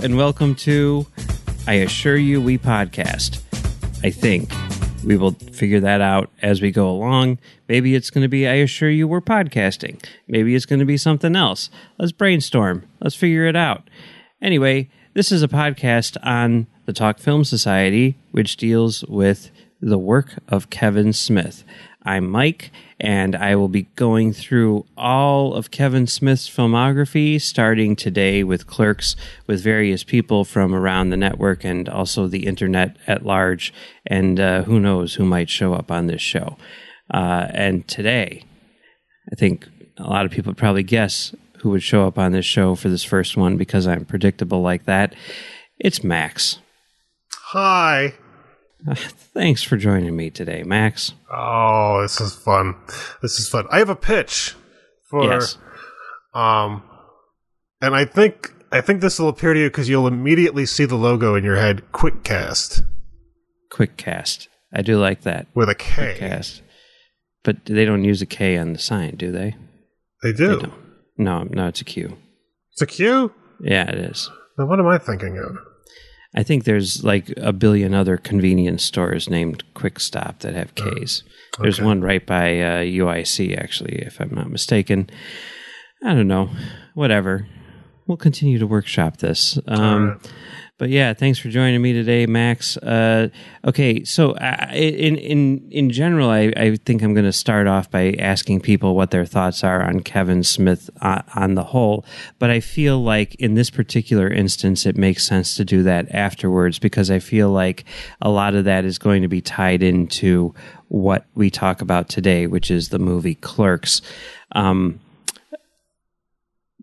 and welcome to I Assure You We Podcast. I think we will figure that out as we go along. Maybe it's going to be I Assure You We're Podcasting. Maybe it's going to be something else. Let's brainstorm. Let's figure it out. Anyway, this is a podcast on the Talk Film Society, which deals with the work of Kevin Smith. I'm Mike, and I will be going through all of Kevin Smith's filmography, starting today with Clerks, with various people from around the network and also the internet at large, and uh, who knows who might show up on this show. Uh, and today, I think a lot of people probably guess who would show up on this show for this first one because I'm predictable like that. It's Max. Hi. Thanks for joining me today, Max. Oh, this is fun. This is fun. I have a pitch for Yes. um and I think I think this will appear to you because you'll immediately see the logo in your head, Quickcast Quick cast. I do like that. with a K. Cast. But they don't use a K on the sign, do they? They do. They. No, no, it's a Q. It's a Q? Yeah, it is. Now what am I thinking of? I think there's like a billion other convenience stores named Quick Stop that have Ks. There's okay. one right by uh, UIC, actually, if I'm not mistaken. I don't know. Whatever. We'll continue to workshop this. Um. But yeah, thanks for joining me today, Max. Uh, okay, so uh, in in in general, I, I think I'm going to start off by asking people what their thoughts are on Kevin Smith uh, on the whole. But I feel like in this particular instance, it makes sense to do that afterwards because I feel like a lot of that is going to be tied into what we talk about today, which is the movie Clerks. Um,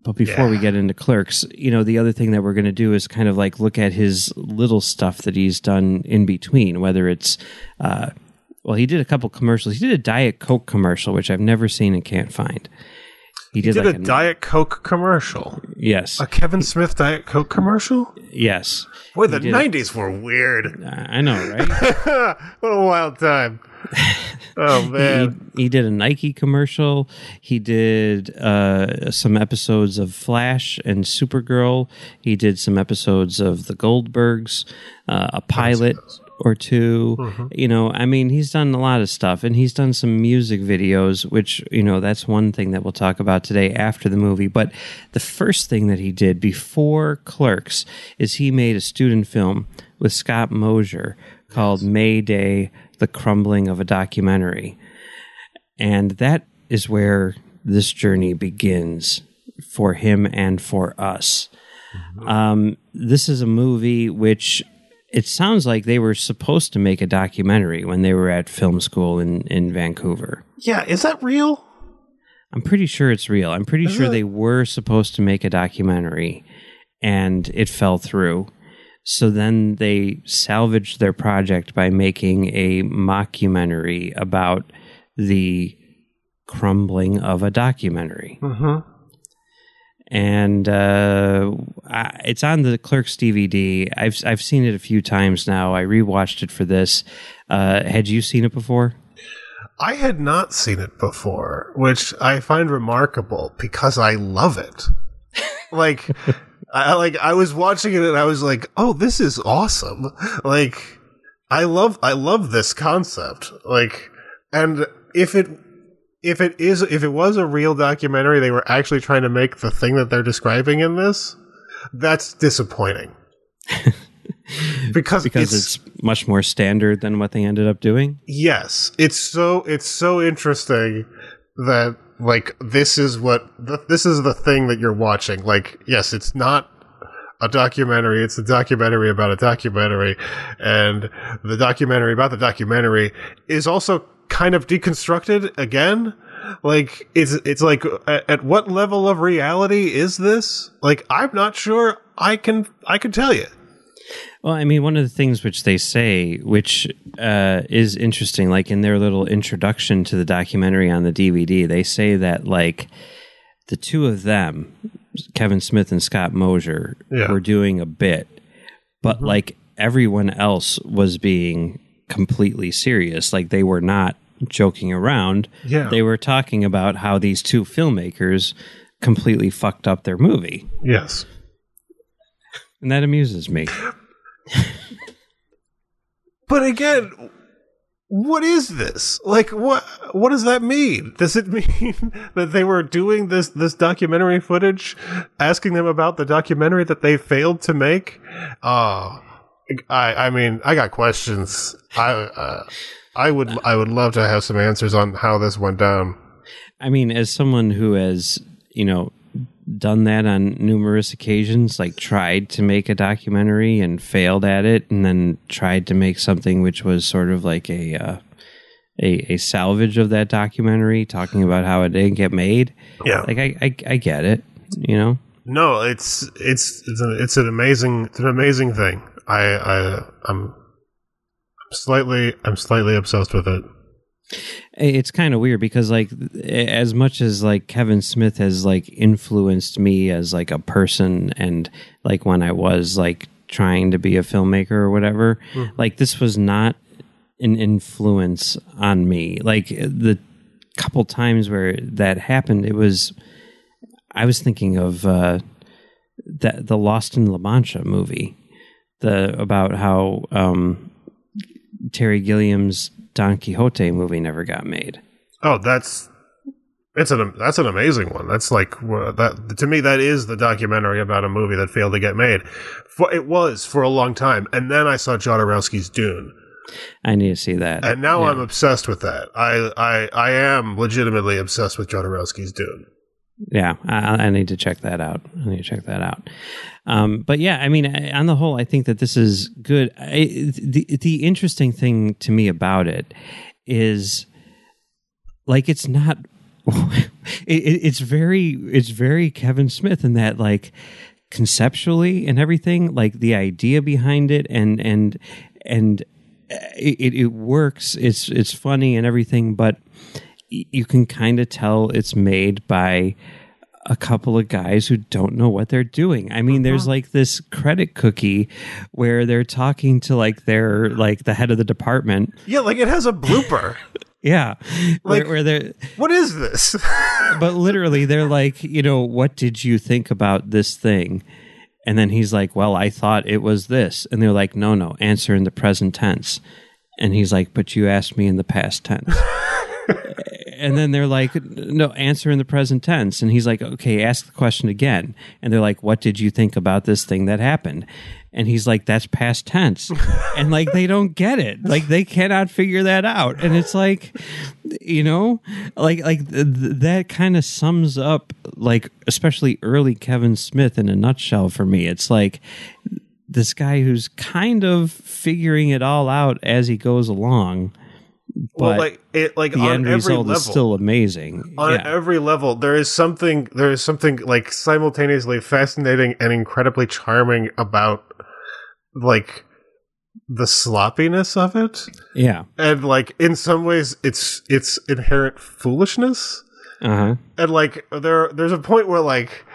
but before we get into clerks, you know, the other thing that we're going to do is kind of like look at his little stuff that he's done in between, whether it's, uh, well, he did a couple commercials. He did a Diet Coke commercial, which I've never seen and can't find. He did, Did like a Diet Coke commercial. yes, A Kevin Smith Diet Coke commercial? yes. Boy, the did. nineties were weird. I know, right? what a wild time. Oh man. he, he did a Nike commercial. He did uh, some episodes of Flash and Supergirl. He did some episodes of The Goldbergs, uh, a pilot or 2 You know, I mean, he's done a lot of stuff, and he's done some music videos, which you know that's one thing that we'll talk about today after the movie. But the first thing that he did before Clerks is he made a student film with Scott Mosier called Mae Day: The Crumbling of a Documentary. And that is where this journey begins for him and for us. Um, this is a movie which it sounds like they were supposed to make a documentary when they were at film school in, in Vancouver. yeah, is that real? I'm pretty sure it's real. I'm pretty sure they were supposed to make a documentary and it fell through. So then they salvaged their project by making a mockumentary about the crumbling of a documentary. Mm-hmm. And uh, I, it's on the Clerks DVD. I've I've seen it a few times now. I rewatched it for this. Uh, had you seen it before? I had not seen it before, which I find remarkable because I love it. like, I like I was watching it and I was like, "Oh, this is awesome!" Like, I love I love this concept. Like, and if it if it is if it was a real documentary, they were actually trying to make the thing that they're describing in this. That's disappointing. because Because it's, much more standard than what they ended up doing. Yes, it's so it's so interesting that like this is what th- this is the thing that you're watching. Like, yes, it's not a documentary; it's a documentary about a documentary, and the documentary about the documentary is also kind of deconstructed again. Like, it's it's like at, at what level of reality is this? Like, I'm not sure. I can I can tell you. Well, I mean, one of the things which they say, which uh, is interesting, like in their little introduction to the documentary on the DVD, they say that like the two of them, Kevin Smith and Scott Mosier, Yeah. were doing a bit, but like everyone else was being completely serious. Like they were not joking around. Yeah. They were talking about how these two filmmakers completely fucked up their movie. Yes. and that amuses me. But again, what is this? Like what what does that mean? Does it mean that they were doing this this documentary footage asking them about the documentary that they failed to make? Oh, I I mean, I got questions. I uh, I would I would love to have some answers on how this went down. I mean, as someone who has, you know, done that on numerous occasions, like tried to make a documentary and failed at it, and then tried to make something which was sort of like a uh, a, a salvage of that documentary, talking about how it didn't get made. Yeah. Like I, I, I get it, you know. No, it's it's it's an, it's an amazing it's an amazing thing. I I I'm I'm slightly I'm slightly obsessed with it. It's kind of weird because like as much as like Kevin Smith has like influenced me as like a person and like when I was like trying to be a filmmaker or whatever, like this was not an influence on me. Like the couple times where that happened, it was I was thinking of uh that the Lost in La Mancha movie, the about how um Terry Gilliam's Don Quixote movie never got made. Oh, that's it's an that's an amazing one. That's like uh, that to me. That is the documentary about a movie that failed to get made. For, it was for a long time, and then I saw Jodorowsky's Dune, I need to see that. and now Yeah. I'm obsessed with that. I I I am legitimately obsessed with Jodorowsky's Dune. Yeah, I, I need to check that out. I need to check that out. Um, but yeah, I mean, I, on the whole, I think that this is good. I, the the interesting thing to me about it is, like, it's not. it, it- it's very it's very Kevin Smith in that like conceptually and everything like the idea behind it and and and it, it, it works it's it's funny and everything but you can kind of tell it's made by a couple of guys who don't know what they're doing. I mean, there's uh-huh. like this credit cookie where they're talking to like their like the head of the department. Yeah, like it has a blooper. Yeah. Like- where, where they're what is this? but literally they're like, you know, what did you think about this thing? And then he's like, well, I thought it was this. And they're like, no, no, answer in the present tense. And he's like, but you asked me in the past tense. and then they're like, no, answer in the present tense. And he's like, okay, ask the question again. And they're like, what did you think about this thing that happened? And he's like, that's past tense. and like, they don't get it. Like, they cannot figure that out. And it's like, you know, like, like th- th- that kind of sums up, like, especially early Kevin Smith in a nutshell for me. It's like, this guy who's kind of figuring it all out as he goes along, but well, like it, like the on end every result level, is still amazing. on yeah. every level there is something there is something like simultaneously fascinating and incredibly charming about like the sloppiness of it yeah. and like in some ways it's it's inherent foolishness Uh huh. and like there there's a point where like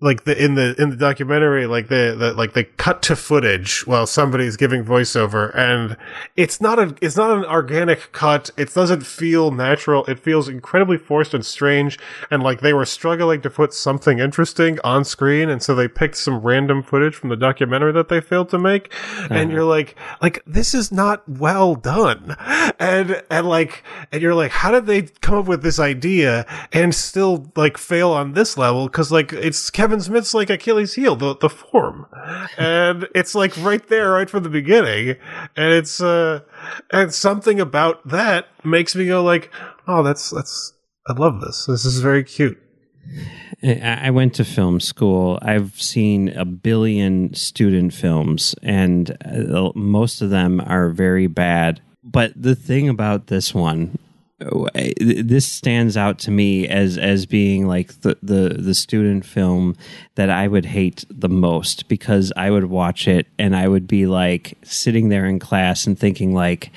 like the in the in the documentary like the, the like they cut to footage while somebody's giving voiceover and it's not a it's not an organic cut. It doesn't feel natural. It feels incredibly forced and strange. And like they were struggling to put something interesting on screen. And so they picked some random footage from the documentary that they failed to make. And uh-huh. you're like like this is not well done. And and like and you're like how did they come up with this idea and still like fail on this level? Because like it's kevin smith's like achilles heel the, the form and it's like right there right from the beginning and it's uh and something about that makes me go like oh that's that's i love this this is very cute I went to film school. I've seen a billion student films, and uh, most of them are very bad. But the thing about this one, Uh, this stands out to me as as being like the the the student film that I would hate the most because I would watch it and I would be like sitting there in class and thinking like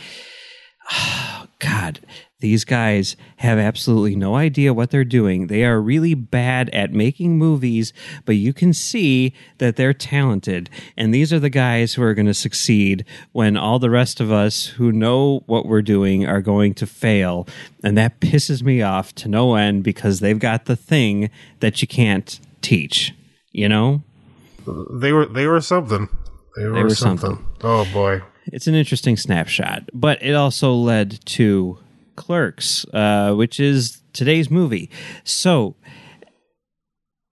oh, God, these guys have absolutely no idea what they're doing. They are really bad at making movies, but you can see that they're talented. And these are the guys who are going to succeed when all the rest of us who know what we're doing are going to fail. And that pisses me off to no end because they've got the thing that you can't teach, you know? they were they were something. They were, were something. something. Oh boy. It's an interesting snapshot, but it also led to Clerks, uh, which is today's movie. So,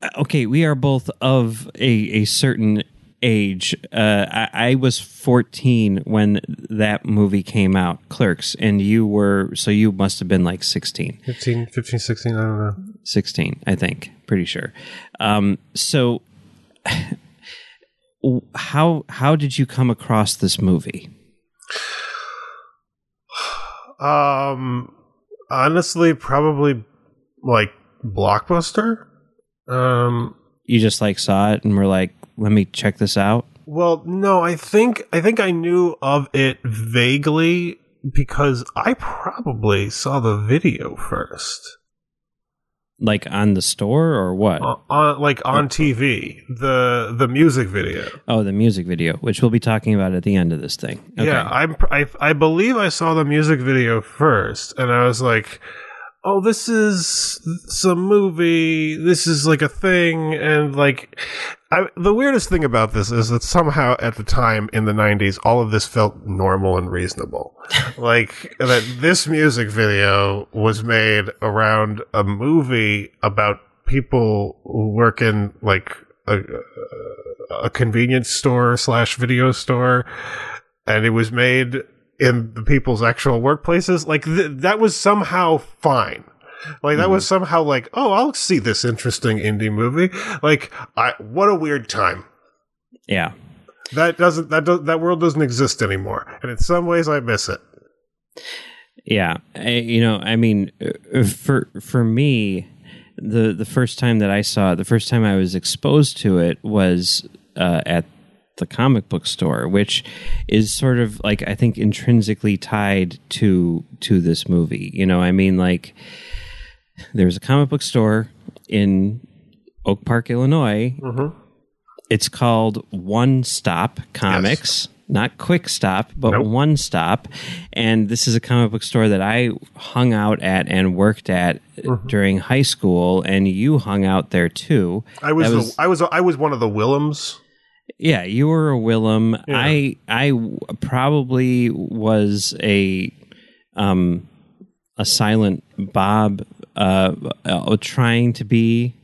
uh, okay, we are both of a, a certain age. Uh, I, I was 14 when that movie came out, Clerks, and you were, so you must have been like 16. 15, 15 16, I don't know. 16, I think, pretty sure. Um, so, how how did you come across this movie? Um, honestly, probably like Blockbuster. Um, You just like saw it and were like, "Let me check this out." well, no, I think I think I knew of it vaguely because I probably saw the video first. Like on the store or what? Uh, on like on TV, the the music video. Oh, the music video, which we'll be talking about at the end of this thing. Okay. Yeah, I'm I I believe I saw the music video first, and I was like, "Oh, this is some movie. This is like a thing." And like, I, the weirdest thing about this is that somehow at the time in the '90s, all of this felt normal and reasonable. like that, this music video was made around a movie about people who work in like a, a convenience store slash video store and it was made in the people's actual workplaces like th- that was somehow fine like that was somehow like oh i'll see this interesting indie movie. Like i what a weird time. Yeah. that doesn't that does, that world doesn't exist anymore and in some ways i miss it. Yeah, I, you know, I mean, uh, for for me, the the first time that I saw it, the first time I was exposed to it was uh, at the comic book store, which is sort of like I think intrinsically tied to to this movie. You know, I mean, like there's a comic book store in Oak Park, Illinois. It's called One Stop Comics, not Quick Stop, but Nope. One Stop. And this is a comic book store that I hung out at and worked at during high school, and you hung out there too. i was, the, i was i was one of the Willams Yeah, you were a Willam. I probably was a um a silent Bob uh, uh trying to be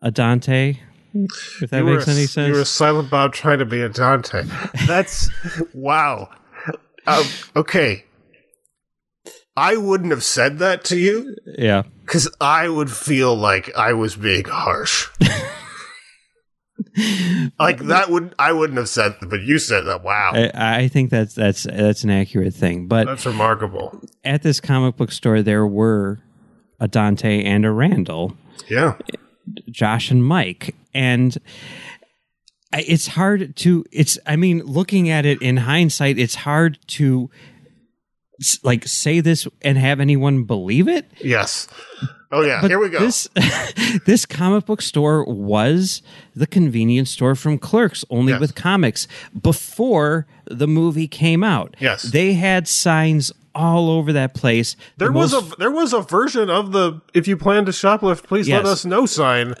a Dante. If that you makes a, any you were silent bob trying to be a dante that's wow um, okay i wouldn't have said that to you Yeah. Because I would feel like I was being harsh. like that would I wouldn't have said, but you said that. Wow, I, I think that's that's that's an accurate thing. But that's remarkable. at this comic book store there were a Dante and a Randall. Yeah, Josh and Mike, and it's hard to. It's. I mean, looking at it in hindsight, it's hard to like say this and have anyone believe it. yes. Oh yeah, But here we go. This this comic book store was the convenience store from Clerks, only Yes. with comics before the movie came out. Yes. they had signs all over that place. The there was most- a there was a version of the if you plan to shoplift, please let us know sign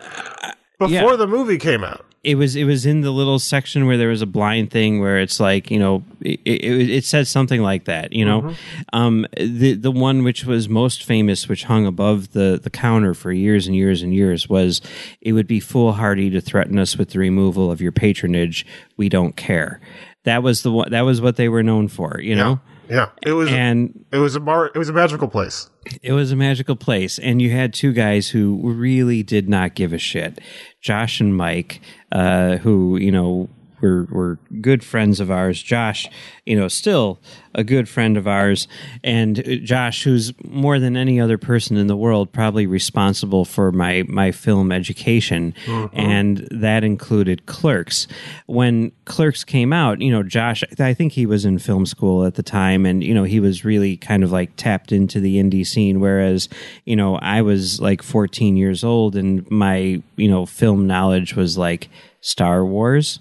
before yeah. the movie came out. it was it was in the little section where there was a blind thing where it's like you know it, it, it said something like that you know? Um the the one which was most famous which hung above the the counter for years and years and years was it would be foolhardy to threaten us with the removal of your patronage. We don't care. That was the one that was what they were known for you know Yeah, it was and it was a mar- it was a magical place. it was a magical place, and you had two guys who really did not give a shit. Josh and Mike, uh, who you know were were good friends of ours. Josh, you know, still a good friend of ours, and uh, Josh, who's more than any other person in the world, probably responsible for my my film education, and that included Clerks. When Clerks came out, you know, Josh, I think he was in film school at the time, and you know, he was really kind of like tapped into the indie scene, whereas you know, I was like 14 years old, and my you know film knowledge was like Star Wars.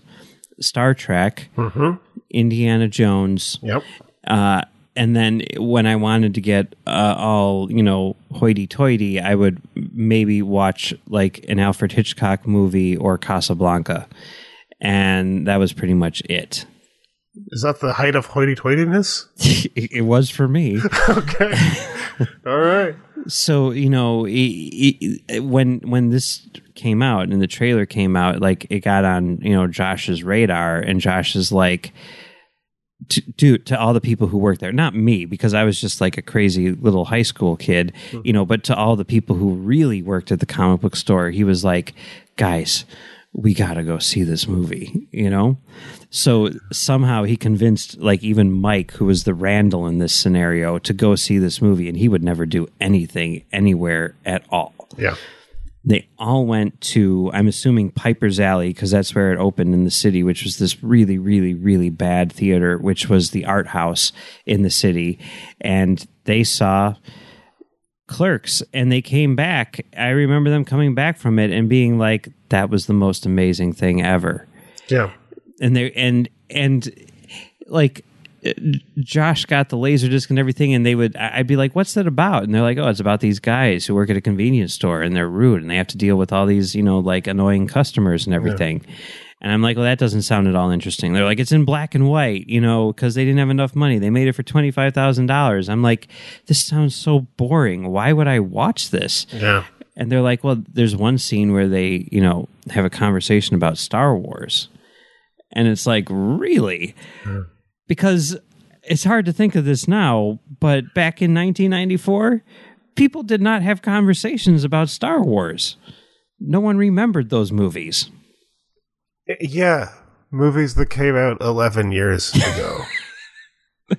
Star Trek, Indiana Jones, Yep. uh, and then when I wanted to get uh, all you know hoity-toity, I would maybe watch like an Alfred Hitchcock movie or Casablanca. and that was pretty much it. Is that the height of hoity-toityness? it, it was for me. okay. All right. So you know he- he- when when this came out and the trailer came out like it got on you know josh's radar and josh is like to, to to all the people who work there not me because i was just like a crazy little high school kid mm-hmm. you know but to all the people who really worked at the comic book store he was like guys we gotta go see this movie you know? So somehow he convinced like even mike who was the randall in this scenario to go see this movie and he would never do anything anywhere at all. Yeah. they all went to i'm assuming piper's alley because that's where it opened in the city which was this really really really bad theater which was the art house in the city. And they saw clerks and they came back. I remember them coming back from it and being like that was the most amazing thing ever Yeah. and they and and like Josh got the laser disc and everything, and they would. I'd be like, "What's that about?" And they're like, "Oh, it's about these guys who work at a convenience store and they're rude and they have to deal with all these, you know, like annoying customers and everything." And I'm like, "Well, that doesn't sound at all interesting." They're like, "It's in black and white, you know, because they didn't have enough money. They made it for twenty five thousand dollars." I'm like, "This sounds so boring. Why would I watch this?" Yeah. And they're like, well, there's one scene where they, you know, have a conversation about Star Wars. And it's like, really? Because it's hard to think of this now, but back in 1994, people did not have conversations about Star Wars. No one remembered those movies. Yeah. Movies that came out 11 years ago.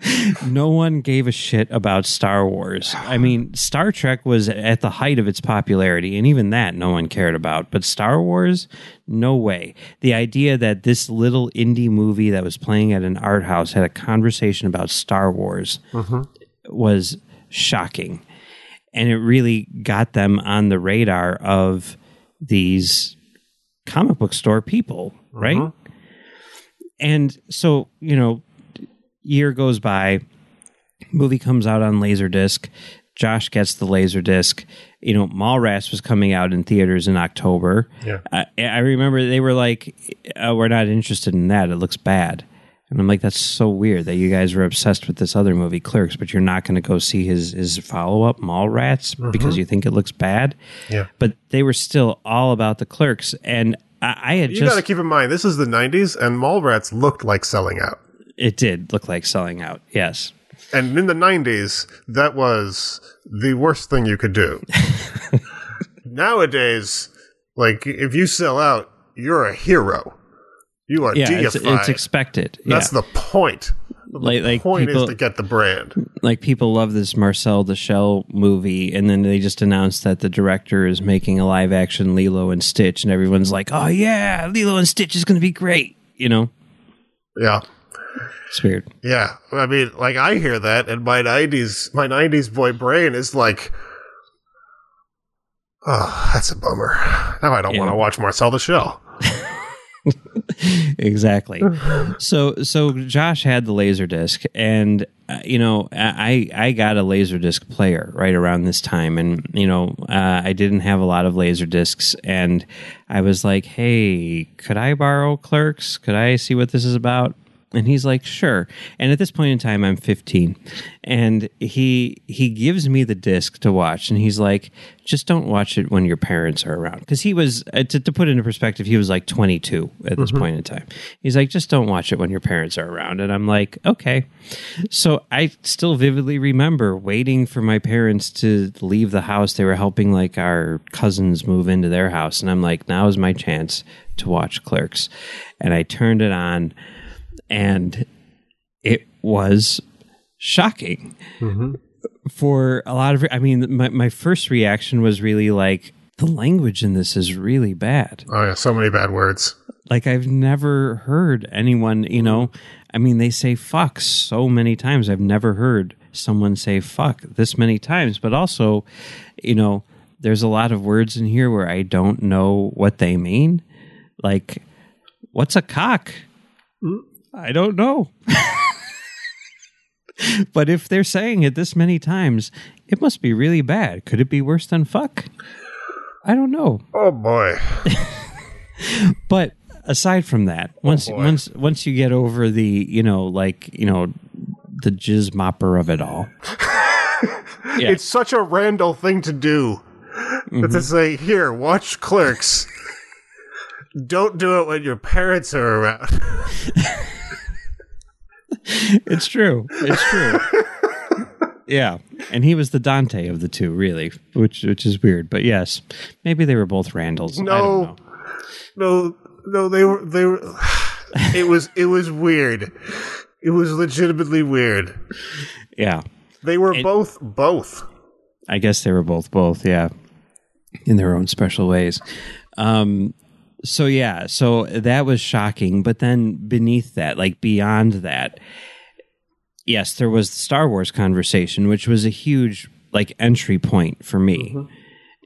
no one gave a shit about Star Wars. I mean, Star Trek was at the height of its popularity, and even that no one cared about. But Star Wars, no way. The idea that this little indie movie that was playing at an art house had a conversation about Star Wars mm-hmm. was shocking. And it really got them on the radar of these comic book store people, right? Mm-hmm. And so, you know, year goes by, movie comes out on Laserdisc. Josh gets the Laserdisc. You know, Mallrats was coming out in theaters in October. Yeah. I, I remember they were like, uh, "We're not interested in that. It looks bad." And I'm like, "That's so weird that you guys were obsessed with this other movie, Clerks, but you're not going to go see his his follow up, Mallrats, because you think it looks bad." Yeah. But they were still all about the Clerks, and I, I had You got to keep in mind, this is the 90s, and Mallrats looked like selling out. It did look like selling out. Yes. And in the 90s, that was the worst thing you could do. Nowadays, like, if you sell out, you're a hero. You are Yeah, it's, deified. it's expected. That's yeah. the point. The Like- like point people- is to get the brand. like people love this Marcel the Shell movie, and then they just announced that the director is making a live action Lilo and Stitch, and everyone's like, "Oh yeah, Lilo and Stitch is going to be great." You know, Yeah. It's weird. Yeah. I mean, like, I hear that, and my 90s, my 90s boy brain is like, oh, that's a bummer. Now I don't Yeah. want to watch Marcel the Shell. exactly. so so Josh had the laser disc, and uh, you know I I got a laser disc player right around this time, and you know uh, I didn't have a lot of laser discs, and I was like, hey, could I borrow Clerks? Could I see what this is about? And he's like, sure. And at this point in time, I'm 15, and he he gives me the disc to watch, and he's like, just don't watch it when your parents are around, because he was uh, to, to put it into perspective, he was like 22 at this point in time. He's like, just don't watch it when your parents are around, and I'm like, okay. So I still vividly remember waiting for my parents to leave the house. They were helping like our cousins move into their house, and I'm like, now is my chance to watch Clerks, and I turned it on and it was shocking mm-hmm. for a lot of i mean my, my first reaction was really like the language in this is really bad. Oh, yeah. So many bad words. like i've never heard anyone you know i mean they say fuck so many times. I've never heard someone say fuck this many times. But also you know there's a lot of words in here where i don't know what they mean. Like what's a cock mm. I don't know but if they're saying it this many times it must be really bad could it be worse than fuck i don't know Oh, boy. but aside from that, oh, once boy. once once you get over the you know like you know the jizz mopper of it all, Yeah. It's such a Randall thing to do. To mm-hmm. say, here, watch Clerks. Don't do it when your parents are around. It's true. It's true. yeah, and he was the Dante of the two, really, which which is weird. But yes, maybe they were both Randalls. I don't No. know. No, no, they were they were. It was it was weird. It was legitimately weird. Yeah, They were both both. I guess they were both both. Yeah, in their own special ways. Um, so yeah, so that was shocking. But then beneath that, like beyond that, yes, there was the Star Wars conversation, which was a huge like entry point for me. Mm-hmm.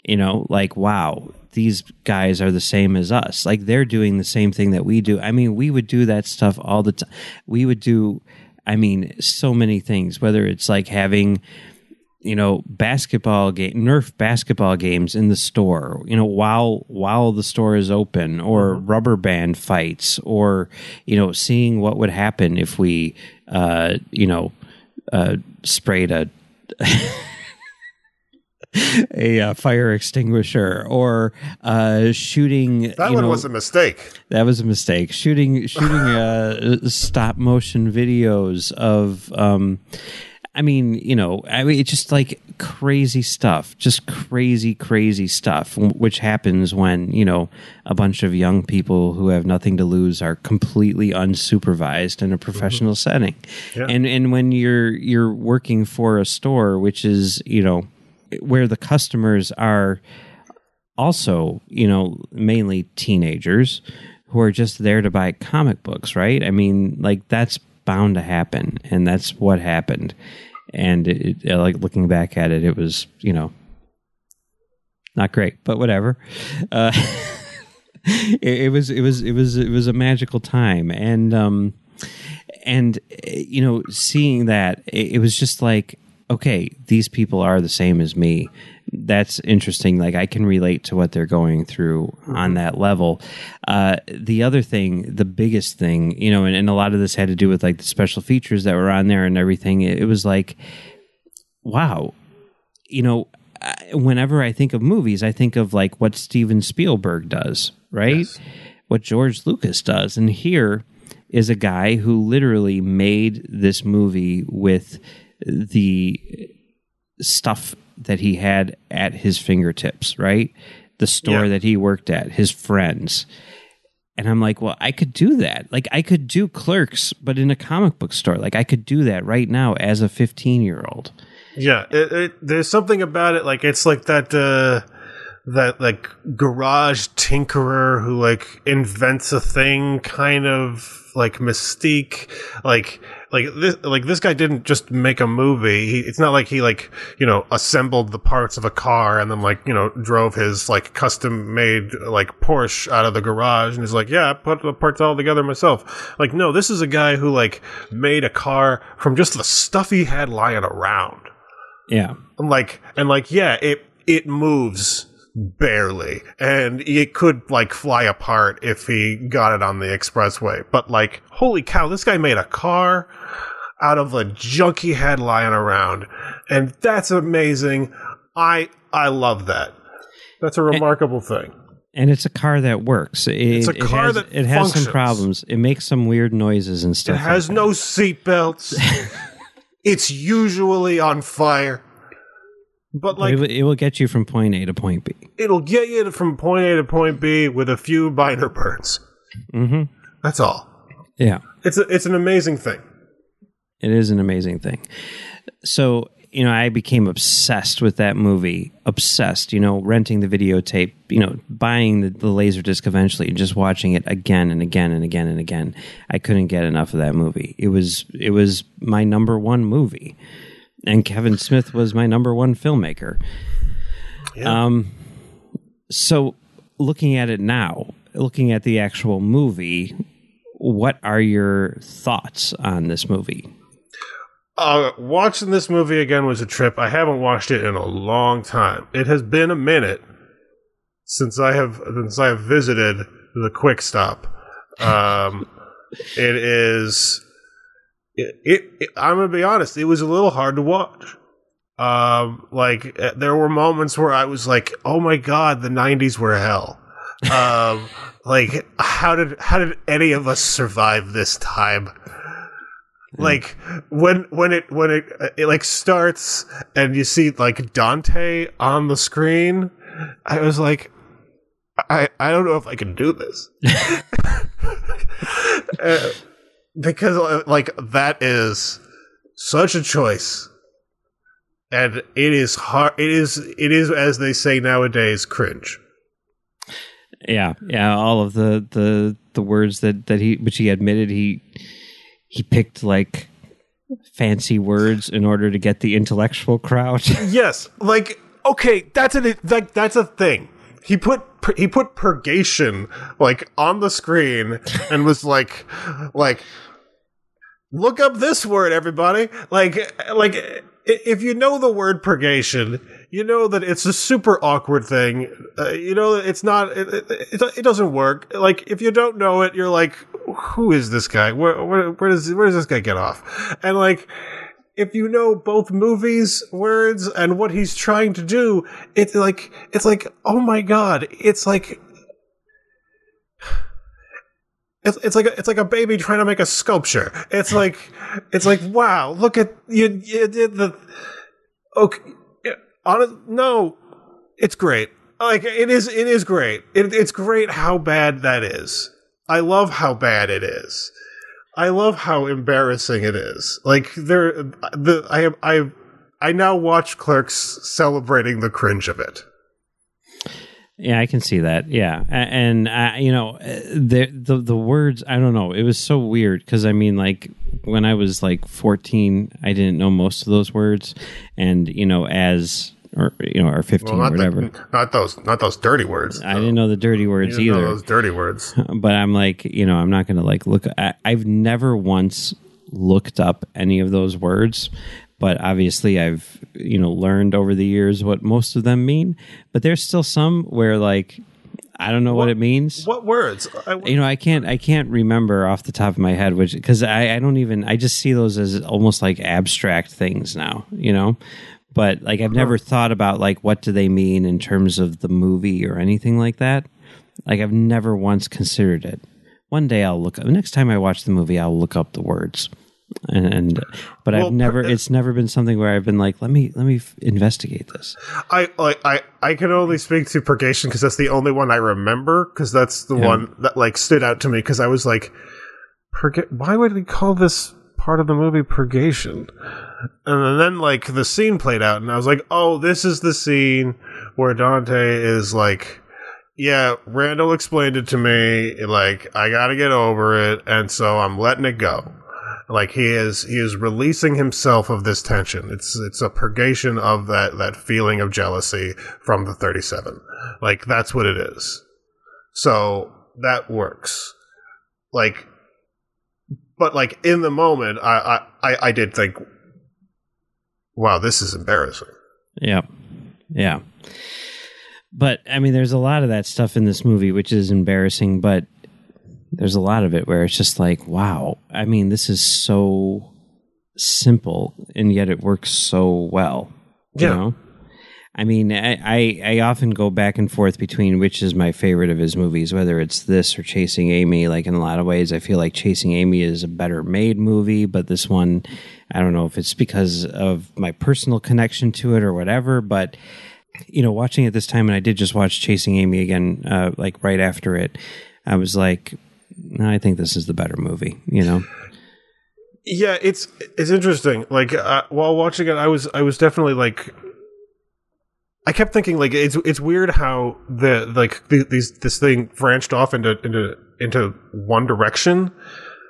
You know, like wow, these guys are the same as us. Like they're doing the same thing that we do. I mean, we would do that stuff all the time. We would do, I mean, so many things. Whether it's like having you know basketball game nerf basketball games in the store you know while while the store is open or rubber band fights or you know seeing what would happen if we uh you know uh sprayed a a uh, fire extinguisher or uh shooting That you one know, was a mistake. that was a mistake. Shooting shooting uh, stop motion videos of um I mean, you know, I mean it's just like crazy stuff, just crazy crazy stuff which happens when, you know, a bunch of young people who have nothing to lose are completely unsupervised in a professional mm-hmm. setting. Yeah. And and when you're you're working for a store which is, you know, where the customers are also, you know, mainly teenagers who are just there to buy comic books, right? I mean, like that's bound to happen, and that's what happened. And it, it, like looking back at it, it was, you know, not great, but whatever. Uh, it, it was, it was, it was, it was a magical time, and um, and eh, you know, seeing that, it, it was just like, okay, these people are the same as me. That's interesting. Like I can relate to what they're going through on that level. Uh, the other thing, the biggest thing, you know, and, and a lot of this had to do with like the special features that were on there and everything. It, it was like, wow, you know, whenever I think of movies, I think of like what Steven Spielberg does, right? What George Lucas does. And here is a guy who literally made this movie with the stuff that he had at his fingertips, right? The store Yeah. that he worked at, his friends. And I'm like, well, I could do that. Like, I could do clerks, but in a comic book store. Like, I could do that right now as a 15 year old. Yeah, it, it, there's something about it. Like it's like that uh, that like garage tinkerer who like invents a thing, kind of like mystique. Like like this like this guy didn't just make a movie. He, it's not like he like you know assembled the parts of a car and then like you know drove his like custom made like Porsche out of the garage and he's like yeah I put the parts all together myself. Like no, this is a guy who like made a car from just the stuff he had lying around. Yeah. And like and like yeah it it moves barely and it could like fly apart if he got it on the expressway but like holy cow this guy made a car out of a junk he had lying around and that's amazing i i love that that's a remarkable thing And it's a car that works. It, It's a it car has, that it has functions. some problems. It makes some weird noises and stuff. it has like no seatbelts it's usually on fire but like it, will- get you from point A to point B. it'll get you from point A to point B with a few minor burns. hmm That's all. Yeah. It's a, it's an amazing thing. It is an amazing thing. So, you know, I became obsessed with that movie. Obsessed, you know, renting the videotape, you know, buying the, the laser disc eventually and just watching it again and again and again and again. I couldn't get enough of that movie. It was it was my number one movie. And Kevin Smith was my number one filmmaker. Yeah. Um so looking at it now, looking at the actual movie, what are your thoughts on this movie? Uh, watching this movie again was a trip. I haven't watched it in a long time. It has been a minute since I have since I have visited the Quick Stop. Um, it is. It, it, it. I'm gonna be honest. It was a little hard to watch. Um, like uh, there were moments where I was like, "Oh my god, the '90s were hell." Um, like how did how did any of us survive this time? Like when when it when it, uh, it like starts and you see like Dante on the screen, I was like, I I don't know if I can do this. uh, because uh, like that is such a choice and it is hard it is it is as they say nowadays cringe Yeah, yeah. All of the the the words that that he, which he admitted he he picked like fancy words in order to get the intellectual crowd. yes like okay that's a like that's a thing he put he put purgation like on the screen and was like like look up this word everybody. Like like if you know the word purgation you know that it's a super awkward thing. Uh, you know it's not it, it, it, doesn't work. Like if you don't know it you're like who is this guy? Where, where, where does where does this guy get off? And like if you know both movies words and what he's trying to do it's like it's like oh my god it's like it's, it's like a, it's like a baby trying to make a sculpture. It's like it's like wow, look at you, you did the okay. No, it's great. Like it is, it is great. It, it's great how bad that is. I love how bad it is. I love how embarrassing it is. Like there, the I I I now watch Clerks celebrating the cringe of it. Yeah, I can see that. Yeah, and uh, you know, uh, the the the words. I don't know. It was so weird because I mean, like when I was like fourteen, I didn't know most of those words, and you know, as or you know, or fifteen well, or whatever. The, not those, not those dirty words. I didn't know the dirty words either. those dirty words. But I'm like, you know, I'm not going to like look. I, I've never once looked up any of those words but obviously I've you know learned over the years what most of them mean. But there's still some where like I don't know what, what it means. What words? I, you know, I can't I can't remember off the top of my head which because I, I don't even I just see those as almost like abstract things now. You know, but like I've never uh-huh. thought about like what do they mean in terms of the movie or anything like that. Like I've never once considered it. One day I'll look up. Next time I watch the movie, I'll look up the words and, and but well, I've never it's never been something where I've been like let me let me f- investigate this. I like I I can only speak to purgation because that's the only one I remember because that's the yeah. one that like stood out to me because I was like purga- why would we call this part of the movie purgation? And then like the scene played out and I was like oh this is the scene where Dante is like yeah, Randall explained it to me. Like, I gotta get over it, and so I'm letting it go. Like he is he is releasing himself of this tension. It's it's a purgation of that that feeling of jealousy from the 37. Like that's what it is. So that works. Like but like in the moment I I, I did think wow, this is embarrassing. Yeah. Yeah. But I mean there's a lot of that stuff in this movie which is embarrassing, but there's a lot of it where it's just like, wow. I mean, this is so simple, and yet it works so well. You yeah. know? I mean, I, I, I often go back and forth between which is my favorite of his movies, whether it's this or Chasing Amy. Like in a lot of ways, I feel like Chasing Amy is a better made movie, but this one, I don't know if it's because of my personal connection to it or whatever. But you know, watching it this time, and I did just watch Chasing Amy again, uh, like right after it. I was like, I think this is the better movie. You know. Yeah, it's it's interesting. Like uh, while watching it, I was I was definitely like, I kept thinking like it's it's weird how the like the, these this thing branched off into into into one direction,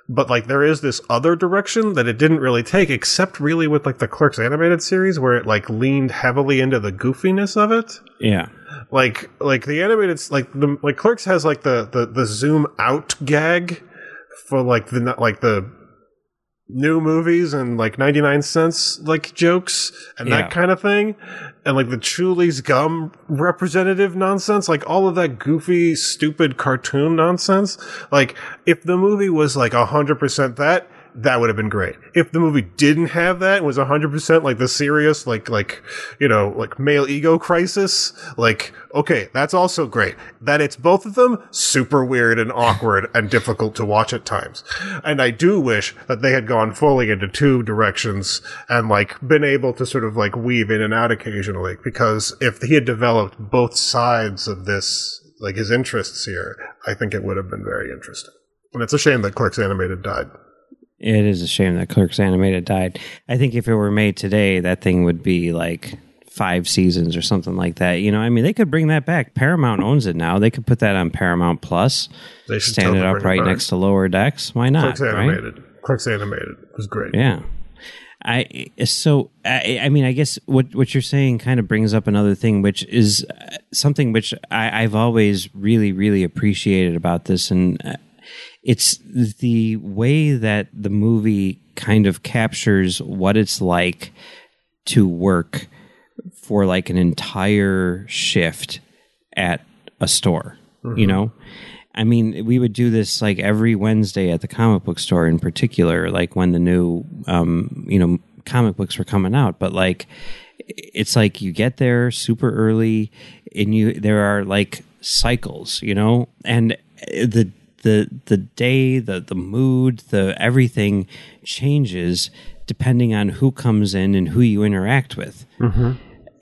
but like there is this other direction that it didn't really take, except really with like the Clerks animated series where it like leaned heavily into the goofiness of it. Yeah like like the animated like the like Clerks has like the the the zoom out gag for like the like the new movies and like 99 cents like jokes and Yeah. that kind of thing and like the Chewlies gum representative nonsense like all of that goofy stupid cartoon nonsense like if the movie was like 100% that that would have been great. If the movie didn't have that and was 100% like the serious like like you know like male ego crisis like okay that's also great. That it's both of them super weird and awkward and difficult to watch at times. And I do wish that they had gone fully into two directions and like been able to sort of like weave in and out occasionally because if he had developed both sides of this like his interests here, I think it would have been very interesting. And it's a shame that Clerks Animated died. It is a shame that Clerks Animated died. I think if it were made today, that thing would be like five seasons or something like that. You know, I mean, they could bring that back. Paramount owns it now. They could put that on Paramount Plus. They should Stand it up bring it right next to Lower Decks. Why not? Clerks right? Animated. Clerks Animated was great. Yeah. I so I, I mean I guess what what you're saying kind of brings up another thing, which is uh, something which I, I've always really really appreciated about this, and uh, it's the way that the movie kind of captures what it's like to work for like an entire shift at a store. You know, I mean, we would do this like every Wednesday at the comic book store, in particular, like when the new, um, you know, comic books were coming out. But like, it's like you get there super early, and you there are like cycles, you know, and the the the day, the the mood, the everything changes depending on who comes in and who you interact with mm-hmm.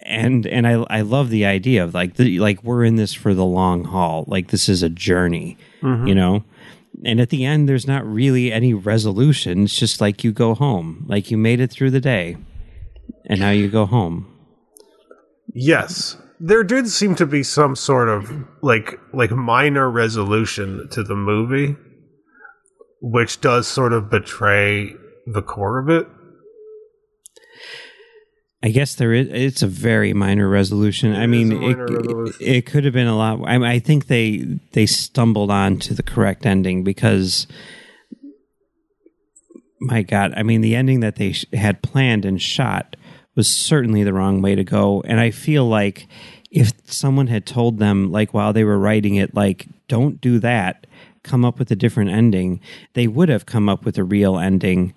and and I I love the idea of like the like we're in this for the long haul. Like this is a journey, mm-hmm. you know. And at the end, there's not really any resolution. It's just like you go home, like you made it through the day, and now you go home. Yes. There did seem to be some sort of like like minor resolution to the movie, which does sort of betray the core of it. I guess there is. It's a very minor resolution. I mean, it, resolution. it could have been a lot. I, mean, I think they they stumbled on to the correct ending because, my God, I mean, the ending that they sh- had planned and shot was certainly the wrong way to go. And I feel like if someone had told them, like while they were writing it, like don't do that, come up with a different ending, they would have come up with a real ending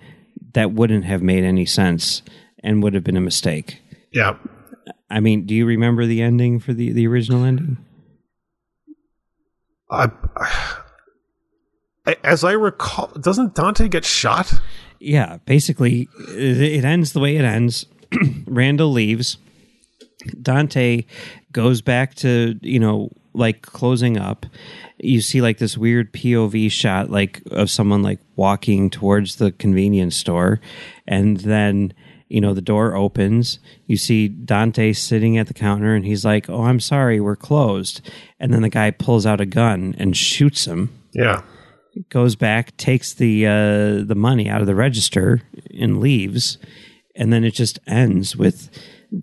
that wouldn't have made any sense and would have been a mistake. Yeah. I mean, do you remember the ending for the, the original ending? I, as I recall, doesn't Dante get shot? Yeah, basically, it it ends the way it ends. Randall leaves. Dante goes back to, you know, like closing up. You see like this weird POV shot like of someone like walking towards the convenience store and then you know the door opens you see dante sitting at the counter and he's like oh i'm sorry we're closed and then the guy pulls out a gun and shoots him Yeah. goes back, takes the uh, the money out of the register, and leaves. And then it just ends with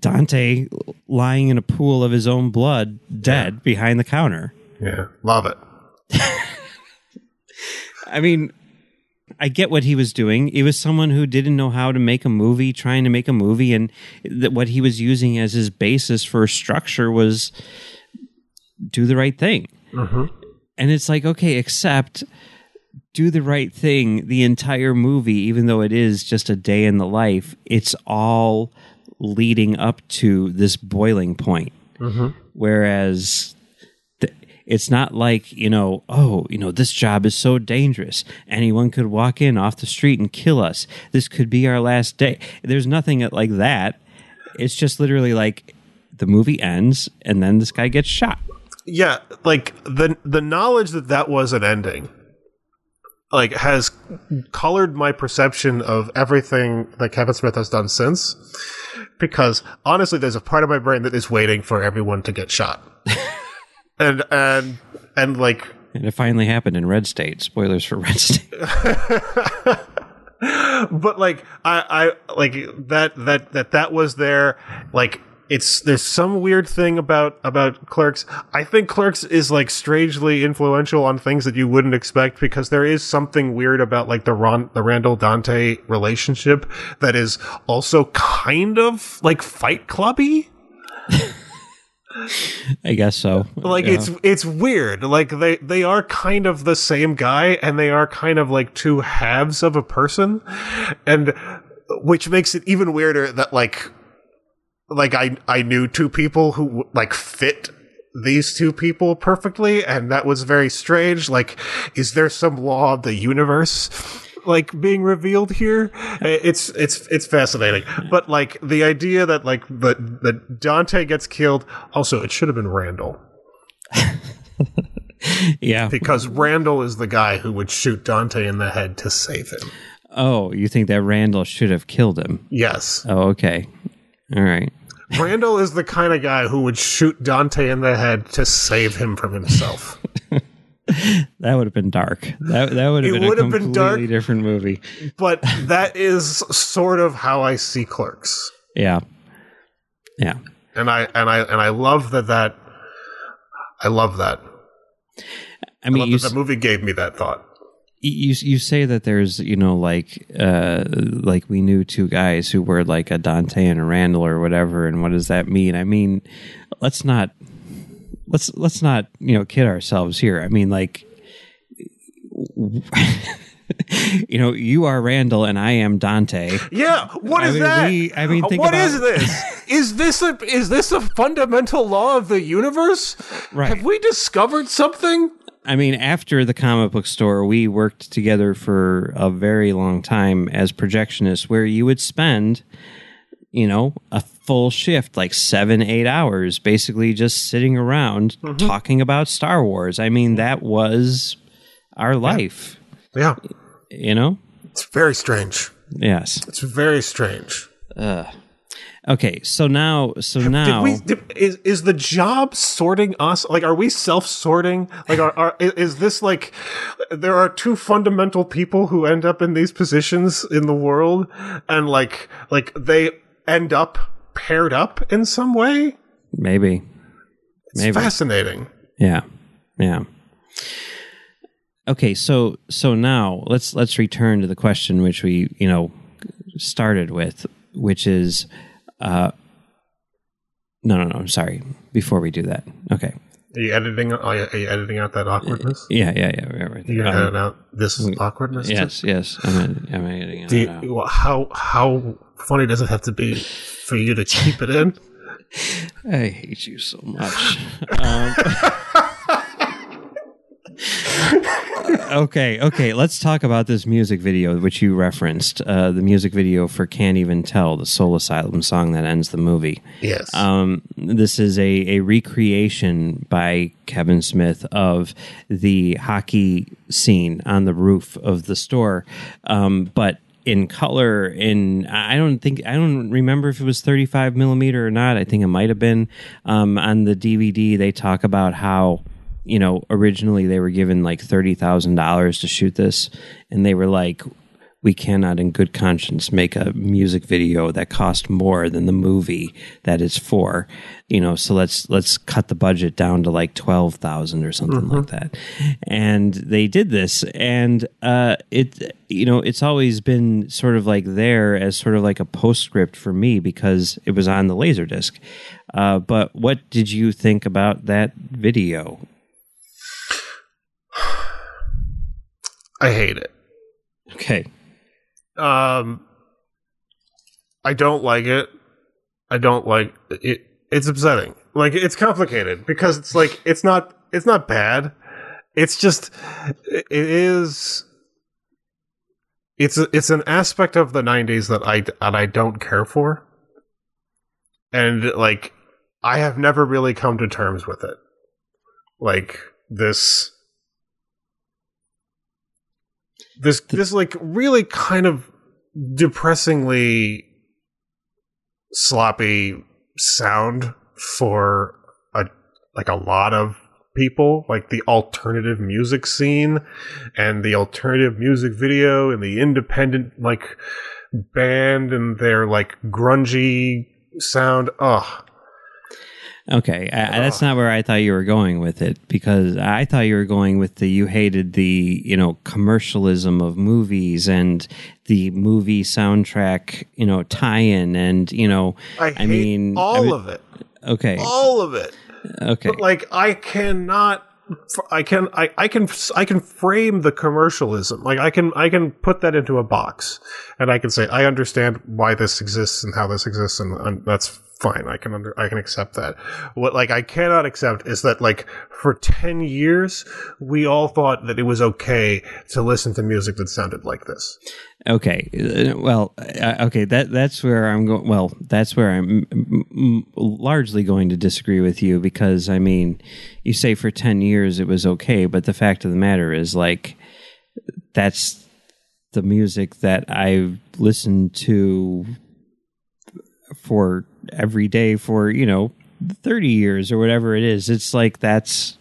Dante lying in a pool of his own blood, dead behind the counter. Yeah. Love it. I mean, I get what he was doing. He was someone who didn't know how to make a movie, trying to make a movie, and that what he was using as his basis for structure was do the right thing. Mm-hmm. And it's like, okay, except do the right thing the entire movie, even though it is just a day in the life, it's all leading up to this boiling point. Mm-hmm. Whereas th- it's not like, you know, oh, you know, this job is so dangerous. Anyone could walk in off the street and kill us. This could be our last day. There's nothing like that. It's just literally like the movie ends and then this guy gets shot. yeah like the the knowledge that that was an ending like has colored my perception of everything that Kevin Smith has done since because honestly there's a part of my brain that is waiting for everyone to get shot and and and like And it finally happened in Red State. Spoilers for Red State. but like I, I like that that that that was there like it's there's some weird thing about about Clerks. I think Clerks is like strangely influential on things that you wouldn't expect because there is something weird about like the Ron the Randall Dante relationship that is also kind of like Fight Clubby. I guess so. Like Yeah. it's it's weird. Like they they are kind of the same guy and they are kind of like two halves of a person and which makes it even weirder that like like I I knew two people who like fit these two people perfectly and that was very strange like is there some law of the universe like being revealed here it's it's it's fascinating but like the idea that like that that Dante gets killed also it should have been Randall yeah. because Randall is the guy who would shoot Dante in the head to save him Oh, you think that Randall should have killed him? yes Oh, okay. All right. Randall is the kind of guy who would shoot Dante in the head to save him from himself That would have been dark. That that would have It been a would have completely been dark. different movie. but that is sort of how I see Clerks Yeah. Yeah. and I and I and I love that that I love that. I I mean, you, that the movie gave me that thought. You you say that there's you know like uh like we knew two guys who were like a Dante and a Randall or whatever and what does that mean? I mean, let's not let's let's not you know kid ourselves here. I mean like you know you are Randall and I am Dante. Yeah, what is I mean, that? we- I mean, think what about- is this? is this a is this a fundamental law of the universe? Right. Have we discovered something? I mean, after the comic book store, we worked together for a very long time as projectionists, where you would spend, you know, a full shift, like seven, eight hours, basically just sitting around mm-hmm. talking about Star Wars. I mean, that was our life, Yeah, you know? it's very strange. Yes. It's very strange. Okay, so now, so now, Did we? Did, is is the job sorting us? Like, are we self sorting? Like, are, are is this like there are two fundamental people who end up in these positions in the world, and like like they end up paired up in some way? maybe, It's Maybe. fascinating. Yeah. Yeah. Okay, so so now let's let's return to the question which we, you know, started with, which is uh no, no, no, I'm sorry. Before we do that. Okay. Are you editing? Are you, are you editing out that awkwardness? Yeah, yeah, yeah, right, right. You're Um, editing out this awkwardness. yes, yes. I'm I'm editing it Do you, out. well, how how funny does it have to be for you to keep it in? I hate you so much. um, okay, okay. Let's talk about this music video which you referenced. Uh, the music video for "Can't Even Tell," the Soul Asylum song that ends the movie. Yes. Um, this is a, a recreation by Kevin Smith of the hockey scene on the roof of the store, um, but in color. In I don't think I don't remember if it was 35 millimeter or not. I think it might have been. Um, on the DVD, they talk about how you know originally they were given like thirty thousand dollars to shoot this, and they were like we cannot in good conscience make a music video that cost more than the movie that it's for. You know so let's let's cut the budget down to like 12,000 or something like that. And they did this and uh it you know it's always been sort of like there as sort of like a postscript for me because it was on the laserdisc. Uh but what did you think about that video I hate it. okay Um, I don't like it. I don't like it. It's upsetting. Like it's complicated because it's like it's not it's not bad. It's just it is. It's a, it's an aspect of the '90s that I that I don't care for, and like I have never really come to terms with it. Like this this this like really kind of depressingly sloppy sound for a like a lot of people. Like the alternative music scene and the alternative music video and the independent like band and their like grungy sound. Ugh Okay, I, that's not where I thought you were going with it because I thought you were going with the you hated the you know commercialism of movies and the movie soundtrack you know tie-in and you know I hate mean all I mean- of it. okay All of it. okay But like I cannot I can I, I can I can frame the commercialism. Like I can I can put that into a box and I can say I understand why this exists and how this exists and, and that's fine. I can under I can accept that. What like I cannot accept is that like for 10 years we all thought that it was okay to listen to music that sounded like this. Okay. Uh, Well, uh, okay. That that's where I'm going. Well, that's where I'm largely going to disagree with you because I mean, you say for ten years it was okay, but the fact of the matter is, like, that's the music that I've listened to for every day for you know thirty years or whatever it is. It's like that's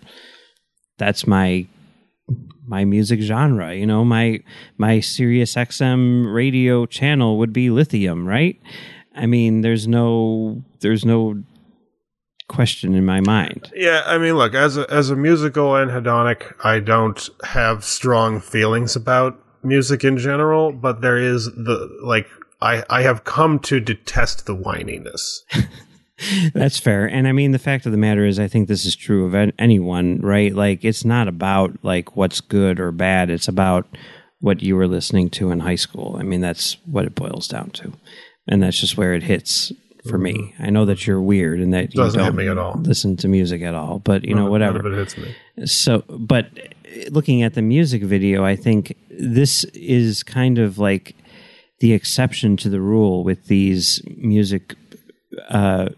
that's my my music genre you know? My my sirius xm radio channel would be lithium right? I mean there's no there's no question in my mind. Yeah, I mean, look, as a as a musical anhedonic, I don't have strong feelings about music in general, but there is the like I I have come to detest the whininess. that's fair. And i mean the fact of the matter is i think this is true of anyone right? Like it's not about like what's good or bad. It's about what you were listening to in high school. I mean that's what it boils down to. And that's just where it hits for me. Mm-hmm. I know that you're weird and that you Doesn't hit don't me at all. listen to music at all but you know whatever. None it hits me. So, but looking at the music video, I think this is kind of like the exception to the rule with these music uh,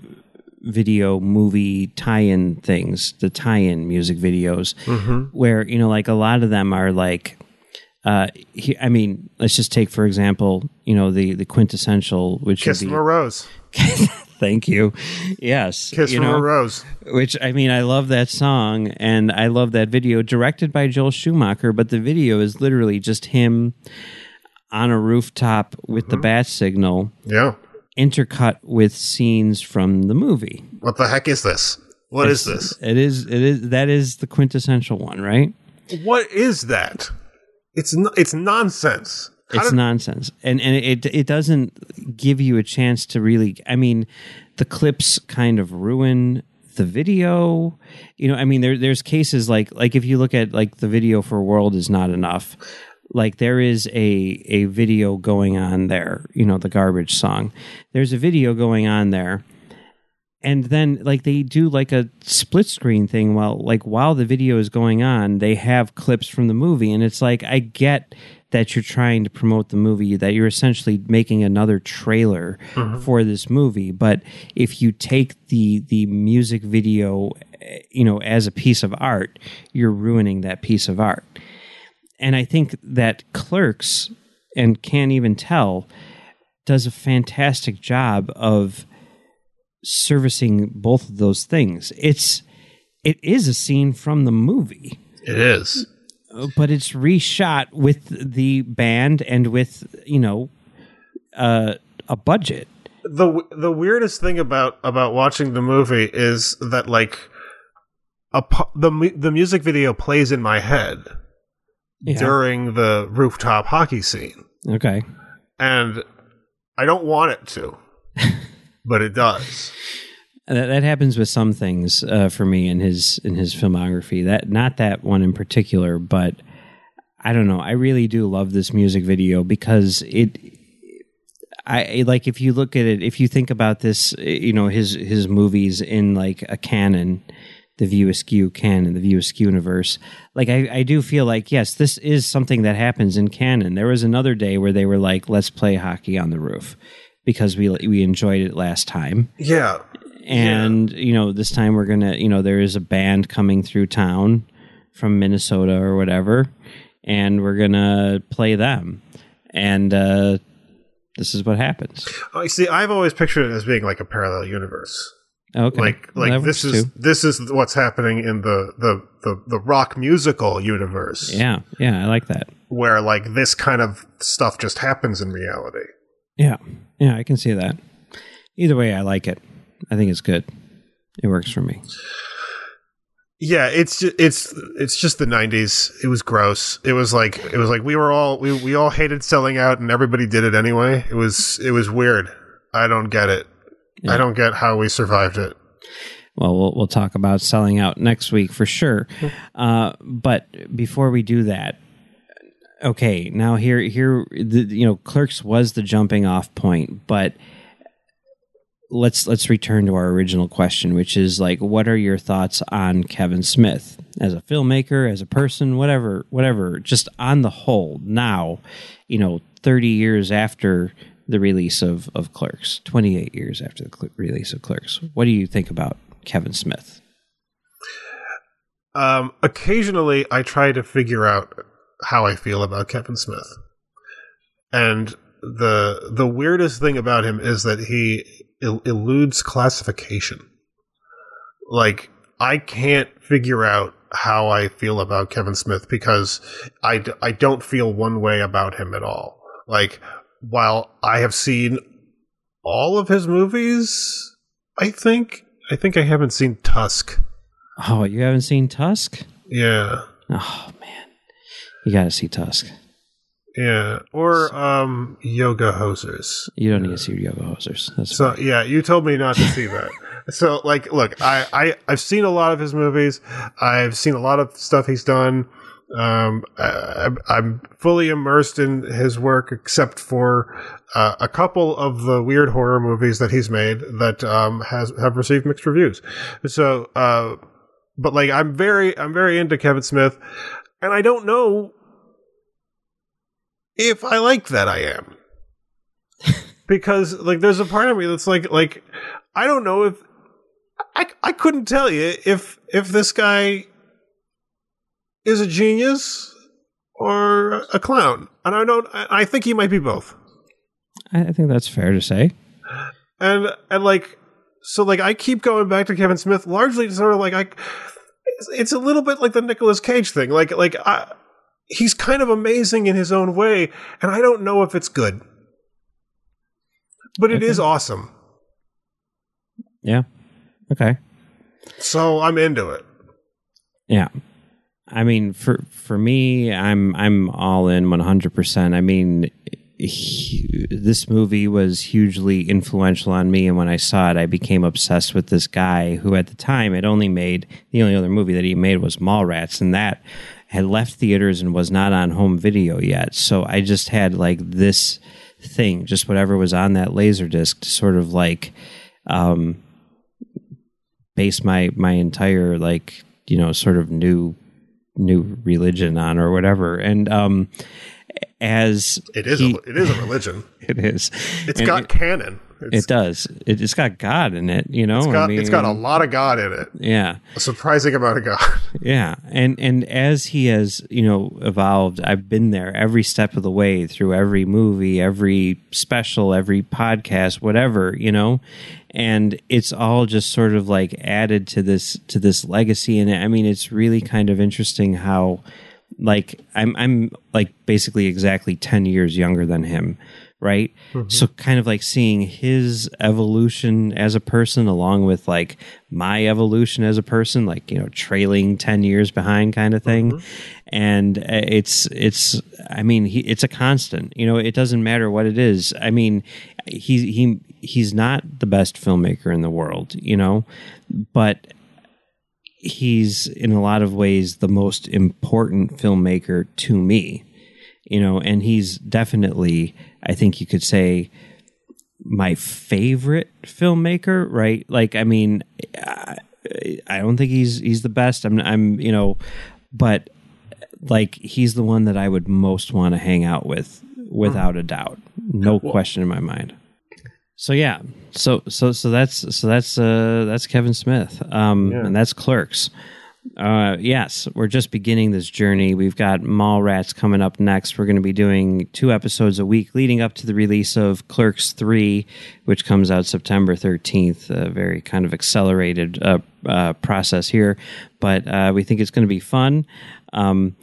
video movie tie-in things, the tie-in music videos, where you know, like a lot of them are like. Uh, he, I mean, let's just take for example, you know, the the quintessential, which Kiss from a rose. Thank you. Yes, Kiss you from know, a rose. which I mean, I love that song and I love that video, directed by Joel Schumacher. But the video is literally just him on a rooftop with the mm-hmm. bat signal, Yeah. intercut with scenes from the movie. What the heck is this? What is this? It is. It is. That is the quintessential one, right? What is that? It's n- it's nonsense. How It's did- nonsense, and and it it doesn't give you a chance to really. I mean, the clips kind of ruin the video. You know, I mean, there there's cases like like if you look at like the video for "World Is Not Enough," like there is a a video going on there. You know, the garbage song. There's a video going on there. And then, like they do, like a split screen thing. While, like, while the video is going on, they have clips from the movie, and it's like I get that you're trying to promote the movie, that you're essentially making another trailer for this movie. But if you take the the music video, eh, you know, as a piece of art, you're ruining that piece of art. And I think that Clerks and Can't Even Tell does a fantastic job of servicing both of those things. It's it is a scene from the movie It is. but it's reshot with the band and with you know uh, a budget. the the weirdest thing about about watching the movie is that like a the the music video plays in my head Yeah. during the rooftop hockey scene Okay, and I don't want it to but it does that, that happens with some things uh, for me in his in his filmography. That not that one in particular, but I don't know. I really do love this music video because it. I like if you look at it, if you think about this, you know his his movies in like a canon, the View Askew canon, the View Askew universe. Like I, I do feel like yes, this is something that happens in canon. There was another day where they were like, "Let's play hockey on the roof," because we we enjoyed it last time. Yeah. And you know this time we're gonna you know there is a band coming through town from minnesota or whatever and we're gonna play them. And uh this is what happens. I see I've always pictured it as being like a parallel universe okay like like this is too. this is what's happening in the the the, the rock musical universe yeah yeah i like that where like this kind of stuff just happens in reality yeah yeah i can see that either way i like it i think it's good It works for me. Yeah, it's just, it's it's just the '90s. It was gross. It was like it was like we were all we we all hated selling out, and everybody did it anyway. It was it was weird. I don't get it. Yeah. I don't get how we survived it. Well, we'll we'll talk about selling out next week for sure. Uh, but before we do that, okay, now here here the you know Clerks was the jumping off point, but let's let's return to our original question, which is like, what are your thoughts on Kevin Smith as a filmmaker, as a person, whatever, whatever, just on the whole? Now, you know, thirty years after the release of of Clerks, twenty eight years after the cl- release of Clerks, what do you think about Kevin Smith? Um, occasionally, I try to figure out how I feel about Kevin Smith, and the the weirdest thing about him is that he el- eludes classification. Like I can't figure out how I feel about Kevin Smith because I, d- I don't feel one way about him at all. Like while I have seen all of his movies, I think I think I haven't seen Tusk. Oh, you haven't seen Tusk? Yeah. Oh man, you got to see Tusk. Yeah, or um, yoga hosers. You don't need to see Yoga Hosers. That's So yeah, you told me not to see that. so like, look, I, I I've seen a lot of his movies. I've seen a lot of stuff he's done. Um, I, I'm fully immersed in his work, except for uh, a couple of the weird horror movies that he's made that um, has have received mixed reviews. So, uh, but like, I'm very I'm very into Kevin Smith, and I don't know if I like that. I am because like there's a part of me that's like like I don't know if I I couldn't tell you if if this guy is a genius or a clown, and I don't. I think he might be both. I think that's fair to say. And and like so like I keep going back to Kevin Smith largely sort of like I it's, it's a little bit like the Nicolas Cage thing. Like like I, he's kind of amazing in his own way, and I don't know if it's good. But it is awesome. Yeah. Okay. So I'm into it. Yeah. I mean, for for me, I'm I'm all in 100. percent I mean, he, this movie was hugely influential on me, and when I saw it, I became obsessed with this guy who, at the time, had only made the only other movie that he made was Mallrats, and that had left theaters and was not on home video yet. So I just had like this thing, just whatever was on that laser disc, to sort of like. Um, base my my entire like you know sort of new new religion on or whatever and um as It is he- a, it is a religion. it is It's And got it, canon. It's, it does it, it's got god in it you know it's got I it's got a lot of God in it. yeah A surprising amount of God. Yeah, and and as he has you know evolved, I've been there every step of the way through every movie, every special, every podcast, whatever you know, and it's all just sort of like added to this to this legacy. And I mean, it's really kind of interesting how like I'm I'm like basically exactly ten years younger than him. Right. So, kind of like seeing his evolution as a person along with like my evolution as a person, like, you know, trailing 10 years behind kind of thing. And uh, it's, it's, I mean, he, it's a constant, you know, it doesn't matter what it is. I mean, he, he, he's not the best filmmaker in the world, you know, but he's in a lot of ways the most important filmmaker to me you know and he's definitely i think you could say my favorite filmmaker right? Like i mean i, I don't think he's he's the best. I'm i'm you know but like he's the one that i would most want to hang out with without a doubt. No question in my mind. So yeah, so so so that's so that's uh that's Kevin Smith, um, and that's Clerks. Uh, yes, we're just beginning this journey. We've got Mallrats coming up next. We're going to be doing two episodes a week leading up to the release of Clerks 3, which comes out September 13th. A very kind of accelerated uh, uh, process here, but uh, we think it's going to be fun. Um,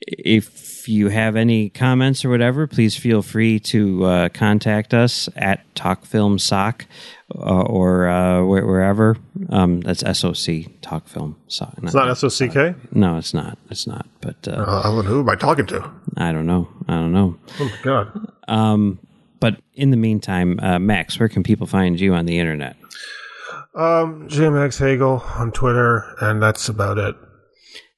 if you have any comments or whatever, please feel free to uh, contact us at Talk Film Soc uh, or uh, wherever. Um, that's SOC Talk Film Soc. It's not S O C K. No, it's not. It's not. But uh, Uh, who am I talking to? I don't know. I don't know. Oh my god. Um, but in the meantime, uh, Max, where can people find you on the internet? Um, JMax Hegel on Twitter, and that's about it.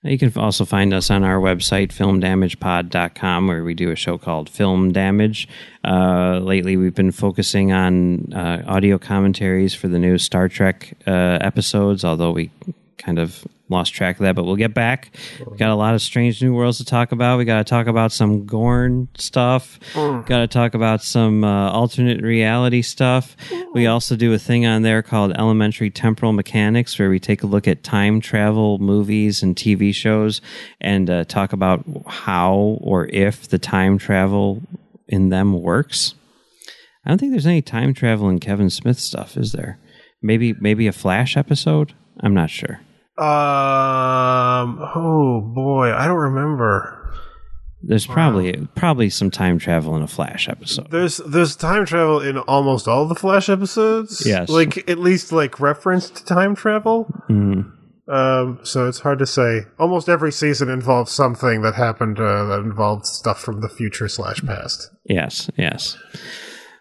You can also find us on our website, filmdamagepod.com, where we do a show called Film Damage. Uh, lately, we've been focusing on uh, audio commentaries for the new Star Trek uh, episodes, although we kind of lost track of that, but we'll get back. We got a lot of strange new worlds to talk about. We got to talk about some Gorn stuff. Got to talk about some uh, alternate reality stuff. We also do a thing on there called Elementary Temporal Mechanics, where we take a look at time travel movies and TV shows and uh, talk about how or if the time travel in them works. I don't think there's any time travel in Kevin Smith stuff, is there? Maybe maybe a Flash episode. I'm not sure. Um. Oh boy, I don't remember. There's probably probably some time travel in a Flash episode. There's there's time travel in almost all the Flash episodes. Yes. like at least like reference to time travel. Mm. Um. So it's hard to say. Almost every season involves something that happened uh, that involved stuff from the future slash past. Yes, yes.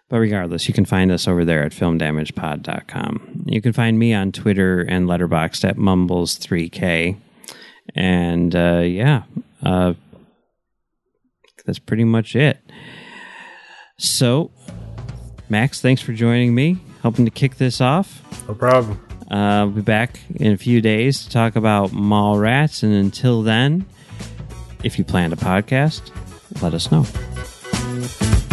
But regardless, you can find us over there at filmdamagepod.com. You can find me on Twitter and Letterboxd at Mumbles3K. And uh, yeah, uh, that's pretty much it. So, Max, thanks for joining me, helping to kick this off. No problem. Uh, I'll be back in a few days to talk about Mallrats. And until then, if you plan to podcast, let us know.